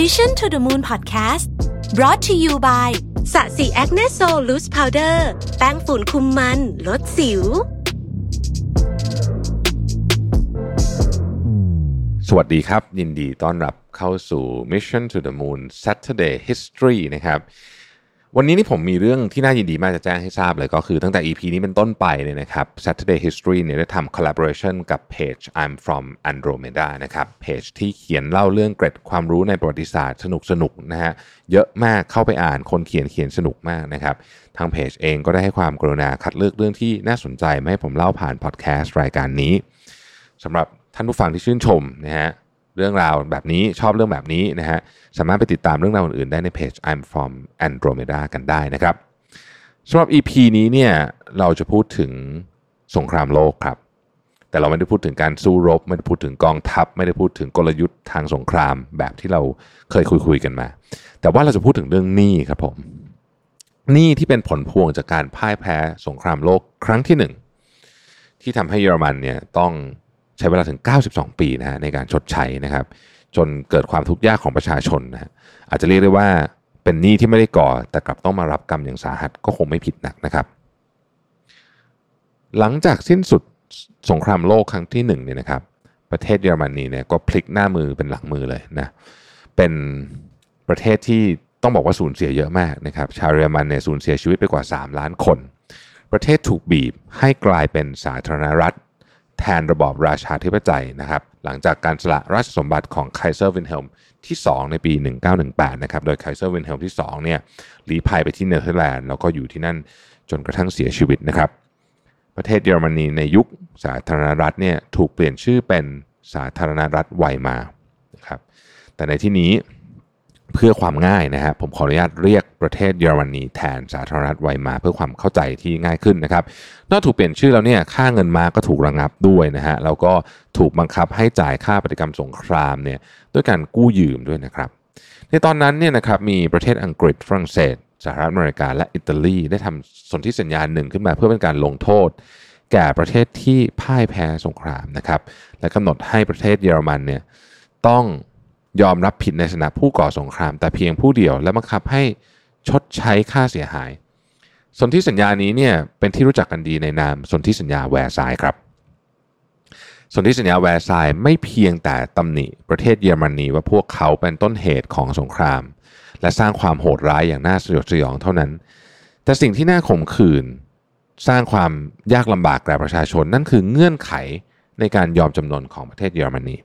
Mission to the Moon Podcast brought to you by Sasi Acne Sol Loose Powder แป้งฝุ่นคุมมัน ลดสิว สวัสดีครับ ยินดีต้อนรับเข้าสู่ Mission to the Moon Saturday History นะครับ วันนี้นี่ผมมีเรื่องที่น่ายินดีมากจะแจ้งให้ทราบเลยก็คือตั้งแต่ EP นี้เป็นต้นไปเนี่ยนะครับ Saturday History เนี่ยได้ทำ collaboration กับเพจ I'm from Andromeda นะครับเพจที่เขียนเล่าเรื่องเกร็ดความรู้ในประวัติศาสตร์สนุกสนุกๆนะฮะเยอะมากเข้าไปอ่านคนเขียนเขียนสนุกมากนะครับทางเพจเองก็ได้ให้ความกรุณาคัดเลือกเรื่องที่น่าสนใจมาให้ผมเล่าผ่านพอดแคสต์รายการนี้สำหรับท่านผู้ฟังที่ชื่นชมนะฮะ เรื่องราวแบบนี้ชอบเรื่องแบบนี้นะฮะสามารถไปติดตามเรื่องราวอื่นๆได้ในเพจ I'm from Andromeda กันได้นะครับสำหรับ EP นี้เนี่ยเราจะพูดถึงสงครามโลกครับ แต่เราไม่ได้พูดถึงการสู้รบ ไม่ได้พูดถึงกองทัพ ไม่ได้พูดถึงกลยุทธ์ทางสงครามแบบที่เราเคยคุยๆกันมา แต่ว่าเราจะพูดถึงเรื่องหนี้ครับผมหนี้ที่เป็นผลพวงจากการพ่ายแพ้สงครามโลกครั้งที่หนึ่งที่ทำให้เยอรมันเนี่ยต้อง ใช้เวลาถึง 92 ปีนะฮะในการชดใช้นะครับ จนเกิดความทุกข์ยากของประชาชนนะฮะอาจจะเรียกได้ว่าเป็นหนี้ที่ไม่ได้ก่อ แต่กลับต้องมารับกรรมอย่างสาหัสก็คงไม่ผิดนักนะครับ หลังจากสิ้นสุดสงครามโลกครั้งที่หนึ่งเนี่ยนะครับ ประเทศเยอรมนีเนี่ยก็พลิกหน้ามือเป็นหลังมือเลยนะเป็นประเทศที่ต้องบอกว่าสูญเสียเยอะมากนะครับ ชาวเยอรมันเนี่ยสูญเสียชีวิตไปกว่า 3 ล้านคน ประเทศถูกบีบให้กลายเป็นสาธารณรัฐ แทนระบอบราชาธิปไตยนะครับ หลังจากการสละราชสมบัติของไคเซอร์วิลเฮล์มที่ 2 ในปี 1918 นะครับ โดยไคเซอร์วิลเฮล์มที่2เนี่ยลี้ภัยไปที่เนเธอร์แลนด์แล้วก็อยู่ที่นั่นจนกระทั่งเสียชีวิตนะครับ ประเทศเยอรมนีในยุคสาธารณรัฐเนี่ยถูกเปลี่ยนชื่อเป็นสาธารณรัฐไวมาร์นะครับ แต่ในที่นี้ เพื่อความง่ายนะฮะผมขออนุญาตเรียกประเทศเยอรมนีแทนสาธารณรัฐไวมาร์เพื่อความเข้าใจที่ง่ายขึ้นนะครับ นอกจากถูกเปลี่ยนชื่อแล้วเนี่ยค่าเงินมาร์กก็ถูกระงับด้วยนะฮะแล้วก็ถูกบังคับให้จ่ายค่าปฏิกรรมสงครามเนี่ยด้วยการกู้ยืมด้วยนะครับ ในตอนนั้นเนี่ยนะครับมีประเทศอังกฤษฝรั่งเศสสหรัฐอเมริกาและอิตาลีได้ทำสนธิสัญญาหนึ่งขึ้นมาเพื่อเป็นการลงโทษ แก่ประเทศที่พ่ายแพ้สงครามนะครับ และกำหนดให้ประเทศเยอรมันเนี่ยต้อง ยอมรับผิดในฐานะผู้ก่อสงคราม แต่เพียงผู้เดียวและบังคับให้ชดใช้ค่าเสียหาย สนธิสัญญานี้เนี่ยเป็นที่รู้จักกันดีในนามสนธิสัญญาแวร์ซายน์ครับสนธิสัญญาแวร์ซายน์ไม่เพียงแต่ตำหนิประเทศเยอรมนีว่าพวกเขาเป็นต้นเหตุของสงคราม และสร้างความโหดร้ายอย่างน่าสยดสยองเท่านั้น แต่สิ่งที่น่าขมขื่นสร้างความยากลำบากแก่ประชาชนนั่นคือเงื่อนไขในการยอมจำนนของประเทศเยอรมนี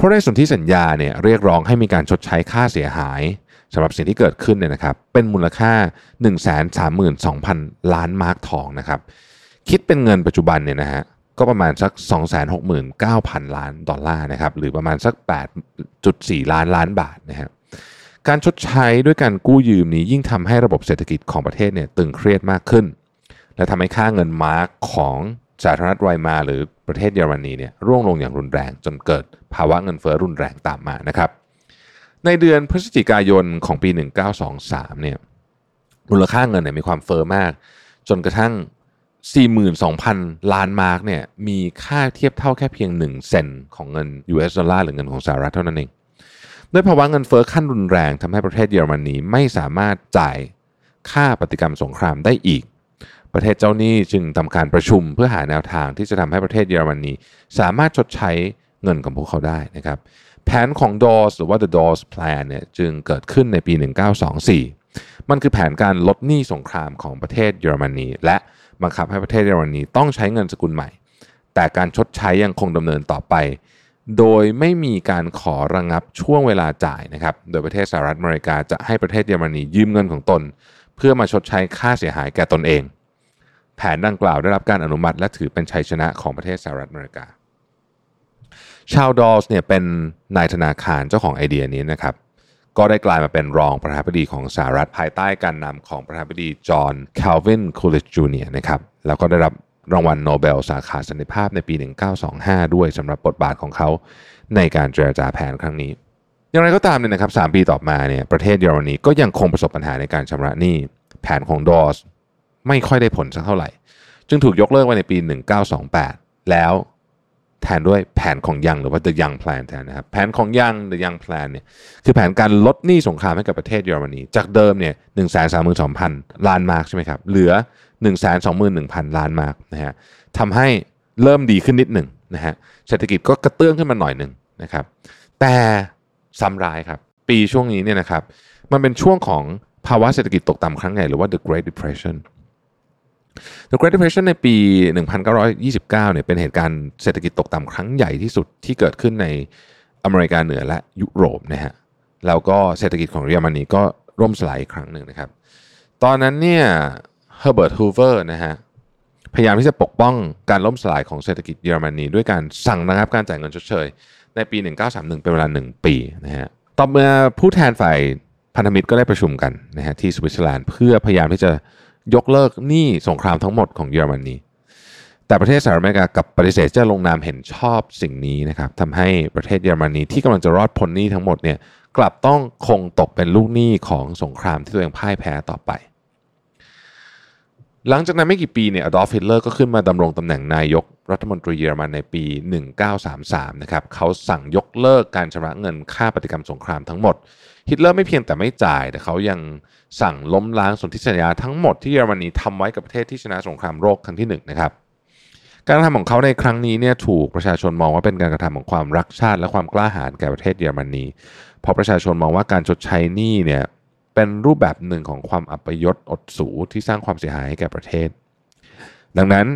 เพราะในสนธิสัญญาเนี่ยเรียกร้องให้มีการชดใช้ค่าเสียหายสำหรับสิ่งที่เกิดขึ้นเนี่ยนะครับเป็นมูลค่า 132,000 ล้านมาร์กทองนะครับคิดเป็นเงินปัจจุบันเนี่ยนะฮะก็ประมาณสัก 269,000 ล้านดอลลาร์นะครับหรือประมาณสัก 8.4 ล้านล้านบาทนะครับการชดใช้ด้วยการกู้ยืมนี้ยิ่งทำให้ระบบเศรษฐกิจของประเทศเนี่ยตึงเครียดมากขึ้น และทำให้ค่าเงินมาร์กของ สาธารณรัฐไวมาหรือประเทศเยอรมนีเนี่ยร่วงลงอย่างรุนแรงจนเกิดภาวะเงินเฟ้อรุนแรงตามมานะครับ ในเดือนพฤศจิกายนของปี 1923เนี่ยมูลค่าเงินเนี่ยมีความเฟ้อมาก จนกระทั่ง 42,000 ล้านมาร์กเนี่ยมีค่าเทียบเท่าแค่เพียง 1 เซนของเงิน US ดอลลาร์หรือเงินของสหรัฐเท่านั้นเองด้วยภาวะเงินเฟ้อขั้นรุนแรงทำให้ประเทศเยอรมนีไม่สามารถจ่ายค่าปฏิกรรมสงครามได้อีก ประเทศเจ้าหนี้จึงทำการประชุมเพื่อหาแนวทางที่จะทำให้ประเทศเยอรมนีสามารถชดใช้เงินของพวกเขาได้นะครับ แผนของ Dawes หรือว่า The Dawes Plan เนี่ยจึงเกิดขึ้นในปี 1924 มันคือแผนการลดหนี้สงครามของประเทศเยอรมนี และบังคับให้ประเทศเยอรมนีต้องใช้เงินสกุลใหม่ แต่การชดใช้ยังคงดำเนินต่อไป โดยไม่มีการขอระงงับช่วงเวลาจ่ายนะครับ โดยประเทศสหรัฐอเมริกาจะให้ประเทศเยอรมนียืมเงินของตน เพื่อมาชดใช้ค่าเสียหายแก่ตนเอง แผนดังกล่าวได้รับการอนุมัติ และถือเป็นชัยชนะของประเทศสหรัฐอเมริกา ชาวดอลส์เนี่ยเป็นนายธนาคารเจ้าของไอเดียนี้นะครับ ก็ได้กลายมาเป็นรองประธานาธิบดีของสหรัฐภายใต้การนำของประธานาธิบดีจอห์นแคลวินคูลิชจูเนียนะครับแล้วก็ได้รับรางวัลโนเบลสาขาสันติภาพในปี 1925 ด้วยสำหรับบทบาทของเขาในการเจรจาแผนครั้งนี้ อย่างไรก็ตามเนี่ยนะครับ 3 ปีต่อมาเนี่ยประเทศเยอรมนีก็ยังคงประสบปัญหาในการชำระหนี้ แผนของดอวส์ ไม่ค่อยได้ผลสักเท่าไหร่ จึงถูกยกเลิกไว้ในปี 1928 แล้วแทนด้วยแผนของยังหรือว่า the young plan แทนนะครับแผนของยัง the young plan เนี่ยคือแผนการลดหนี้สงครามให้กับประเทศเยอรมนี จากเดิมเนี่ยหนึ่งแสนสามหมื่นสองพันล้านมาร์กใช่ไหมครับ เหลือ1นึ่งแสนสองหมื่นหนึ่งพันล้านมาร์กนะฮะทำให้เริ่มดีขึ้นนิดหนึ่งนะฮะเศรษฐกิจก็กระเตื้องขึ้นมาหน่อยหนึ่งนะครับ แต่ซ้ำร้ายครับ ปีช่วงนี้เนี่ยนะครับ มันเป็นช่วงของภาวะเศรษฐกิจตกต่ำครั้งใหญ่หรือว่า the Great Depression The Great Depression ในปี 1929 เนี่ยเป็นเหตุการณ์เศรษฐกิจตกต่ำครั้งใหญ่ที่สุดที่เกิดขึ้นในอเมริกาเหนือและยุโรปนะฮะแล้วก็เศรษฐกิจของเยอรมนีก็ล่มสลายอีกครั้งหนึ่งนะครับ ตอนนั้นเนี่ยเฮอร์เบิร์ตฮูเวอร์นะฮะพยายามที่จะปกป้องการล่มสลายของเศรษฐกิจเยอรมนีด้วยการสั่งระงับการจ่ายเงินชดเชย ในปี 1931 เป็นเวลา 1 ปีนะฮะต่อมาเมื่อผู้แทนฝ่ายพันธมิตรก็ได้ประชุมกันนะฮะที่สวิตเซอร์แลนด์เพื่อพยายามที่จะ ยกเลิกหนี้สงครามทั้งหมดของเยอรมนีแต่ประเทศสหรัฐอเมริกากลับปฏิเสธจะลงนามเห็นชอบสิ่งนี้นะครับทำให้ประเทศเยอรมนีที่กำลังจะรอดพ้นหนี้ทั้งหมดเนี่ยกลับต้องคงตกเป็นลูกหนี้ของสงครามที่ตัวเองพ่ายแพ้ต่อไป หลังจากนั้นไม่กี่ปีเนี่ยอดอล์ฟฮิตเลอร์ก็ขึ้นมาดำรงตำแหน่งนายกรัฐมนตรีเยอรมันในปี 1933 นะครับเขาสั่งยกเลิกการชำระเงินค่าปฏิกรรมสงครามทั้งหมด ฮิตเลอร์ไม่เพียงแต่ไม่จ่าย แต่เขายังสั่งล้มล้างสนธิสัญญาทั้งหมดที่เยอรมนีทำไว้กับประเทศที่ชนะสงครามโลกครั้งที่1นนะครับการกระทำของเขาในครั้งนี้เนี่ยถูกประชาชนมองว่าเป็นการกระทำของความรักชาติและความกล้าหาญแก่ประเทศเยอรมนีเพราะประชาชนมองว่าการชดใช้หนี้เนี่ย เป็นรูปแบบหนึ่งของความอัปยศอดสูที่สร้างความเสียหายให้แก่ประเทศ ดังนั้น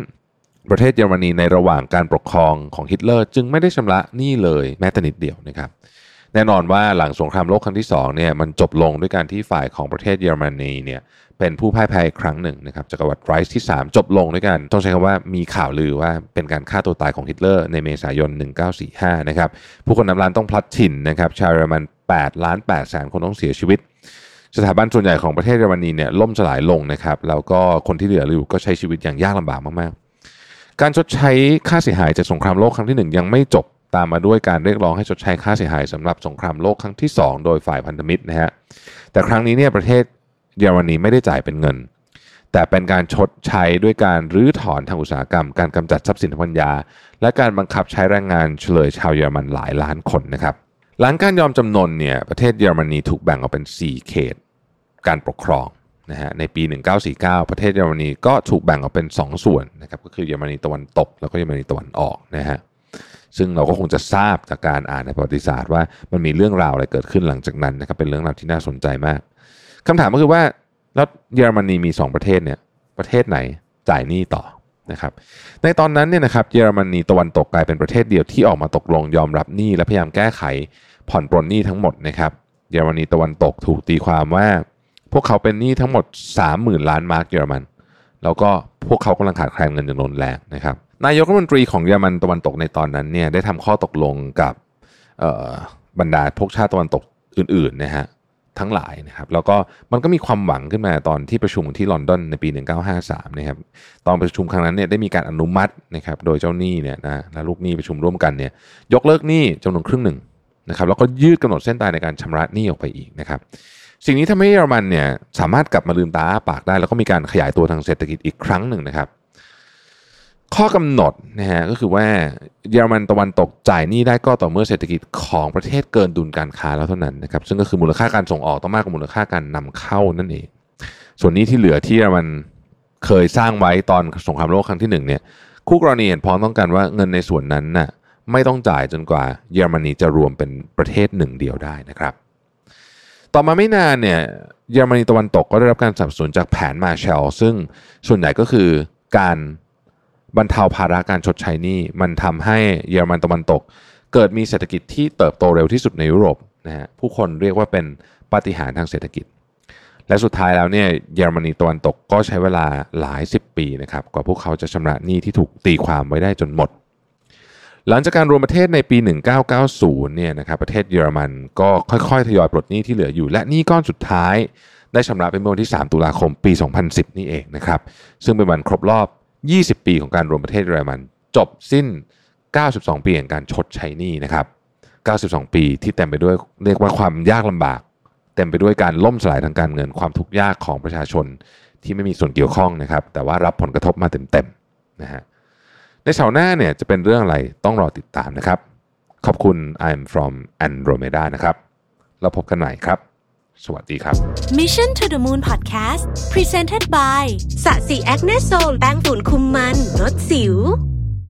ประเทศเยอรมนีในระหว่างการปกครองของฮิตเลอร์ จึงไม่ได้ชำระหนี้เลยแม้แต่นิดเดียวนะครับ แน่นอนว่าหลังสงครามโลกครั้งที่2เนี่ยมันจบลงด้วยการที่ฝ่ายของประเทศเยอรมนีเนี่ยเป็นผู้พ่ายแพ้ครั้งหนึ่งนะครับจักรวรรดิไรส์ที่ 3 จบลงด้วยกัน ต้องใช้คำว่ามีข่าวลือว่าเป็นการฆ่าตัวตายของฮิตเลอร์ในเมษายน 1945 นะครับผู้คนนับล้านต้องพลัดถิ่นนะครับชาวเยอรมัน8ล้าน8แสนคนต้องเสียชีวิต สถาบันส่วนใหญ่ของประเทศเยอรมนีเนี่ยล่มสลายลงนะครับแล้วก็คนที่เหลืออยู่ก็ใช้ชีวิตอย่างยากลำบากมากๆ การชดใช้ค่าเสียหายจากสงครามโลกครั้งที่ 1 ยังไม่จบตามมาด้วยการเรียกร้องให้ชดใช้ค่าเสียหายสำหรับสงครามโลกครั้งที่ 2 โดยฝ่ายพันธมิตรนะฮะแต่ครั้งนี้เนี่ยประเทศเยอรมนีไม่ได้จ่ายเป็นเงิน แต่เป็นการชดใช้ด้วยการรื้อถอนทางอุตสาหกรรม การกำจัดทรัพย์สินทางปัญญา และการบังคับใช้แรงงานเฉลยชาวเยอรมันหลายล้านคนนะครับหลังการยอมจำนนเนี่ยประเทศเยอรมนีถูกแบ่งออกเป็น 4 เขต การปกครองนะฮะในปี 1949 ประเทศเยอรมนีก็ถูกแบ่งออกเป็น 2 ส่วนนะครับก็คือเยอรมนีตะวันตก แล้วก็เยอรมนีตะวันออกนะฮะซึ่งเราก็คงจะทราบจากการอ่านในประวัติศาสตร์ว่ามันมีเรื่องราวอะไรเกิดขึ้นหลังจากนั้นนะครับเป็นเรื่องราวที่น่าสนใจมากคำถามก็คือว่าแล้วเยอรมนีมี 2 ประเทศเนี่ยประเทศไหนจ่ายหนี้ต่อนะครับในตอนนั้นเนี่ยนะครับเยอรมนีตะวันตกกลายเป็นประเทศเดียวที่ออกมาตกลงยอมรับหนี้และพยายามแก้ไขผ่อนปลนหนี้ทั้งหมดนะครับเยอรมนีตะวันตกถูกตีความว่า พวกเขาเป็นหนี้ทั้งหมด 30,000 ล้านมาร์กเยอรมัน แล้วก็พวกเขากำลังขาดแคลนเงินอย่างรุนแรงนะครับนายกรัฐมนตรีของเยอรมันตะวันตกในตอนนั้นเนี่ยได้ทำข้อตกลงกับบรรดาพวกชาติตะวันตกอื่นๆนะฮะทั้งหลายนะครับแล้วก็มันก็มีความหวังขึ้นมาตอนที่ประชุมที่ลอนดอนในปี 1953นะครับตอนประชุมครั้งนั้นเนี่ยได้มีการอนุมัตินะครับโดยเจ้าหนี้เนี่ยนะและลูกหนี้ประชุมร่วมกันเนี่ยยกเลิกหนี้จำนวนครึ่งหนึ่งนะครับแล้วก็ยืดกำหนดเส้นตายในการชำระหนี้ออกไปอีกนะครับ สิ่งนี้ทำให้เยอรมันเนี่ยสามารถกลับมาลืมตาปากได้ แล้วก็มีการขยายตัวทางเศรษฐกิจอีกครั้งหนึ่งนะครับ ข้อกำหนดนะฮะก็คือว่าเยอรมันตะวันตกจ่ายหนี้ได้ก็ต่อเมื่อเศรษฐกิจของประเทศเกินดุลการค้าแล้วเท่านั้นนะครับซึ่งก็คือมูลค่าการส่งออกต้องมากกว่ามูลค่าการนำเข้านั่นเอง ส่วนนี้ที่เหลือที่เยอรมันเคยสร้างไว้ตอนสงครามโลกครั้งที่หนึ่งเนี่ยคู่กรณีเห็นพ้องต้องการว่าเงินในส่วนนั้นน่ะไม่ต้องจ่ายจนกว่าเยอรมนีจะรวมเป็นประเทศหนึ่งเดียวได้นะครับ ต่อมาไม่นานเนี่ยเยอรมนีตะวันตกก็ได้รับการสนับสนุนจากแผนมาแชล ซึ่งส่วนใหญ่ก็คือการบรรเทาภาระการชดใช้หนี้มันทำให้เยอรมันตะวันตก เกิดมีเศรษฐกิจที่เติบโตเร็วที่สุดในยุโรปนะฮะผู้คนเรียกว่าเป็นปาฏิหาริย์ทางเศรษฐกิจ และสุดท้ายแล้วเนี่ยเยอรมนีตะวันตกก็ใช้เวลาหลายสิบปีนะครับกว่าพวกเขาจะชำระหนี้ที่ถูกตีความไว้ได้จนหมด หลังจากการรวมประเทศในปี 1990 เนี่ยนะครับประเทศเยอรมันก็ค่อยๆ ทยอยปลดหนี้ที่เหลืออยู่ และหนี้ก้อนสุดท้าย ได้ชำระเป็นเมื่อวันที่ 3 ตุลาคมปี 2010 นี่เองนะครับซึ่งเป็นวันครบรอบ 20 ปีของการรวมประเทศเยอรมัน จบสิ้น 92 ปีแห่งการชดใช้หนี้นะครับ 92 ปีที่เต็มไปด้วยเรียกว่าความยากลำบาก เต็มไปด้วยการล่มสลายทางการเงินความทุกข์ยากของประชาชนที่ไม่มีส่วนเกี่ยวข้องนะครับ แต่ว่ารับผลกระทบมาเต็มๆนะฮะ ในเสาร์หน้าเนี่ยจะเป็นเรื่องอะไรต้องรอติดตามนะครับ ขอบคุณ I'm from Andromeda นะครับเราพบกันใหม่ครับ สวัสดีครับ Mission to the Moon Podcast Presented by สะสีแอคเนโซลแป้งฝุ่นคุมมันลดสิว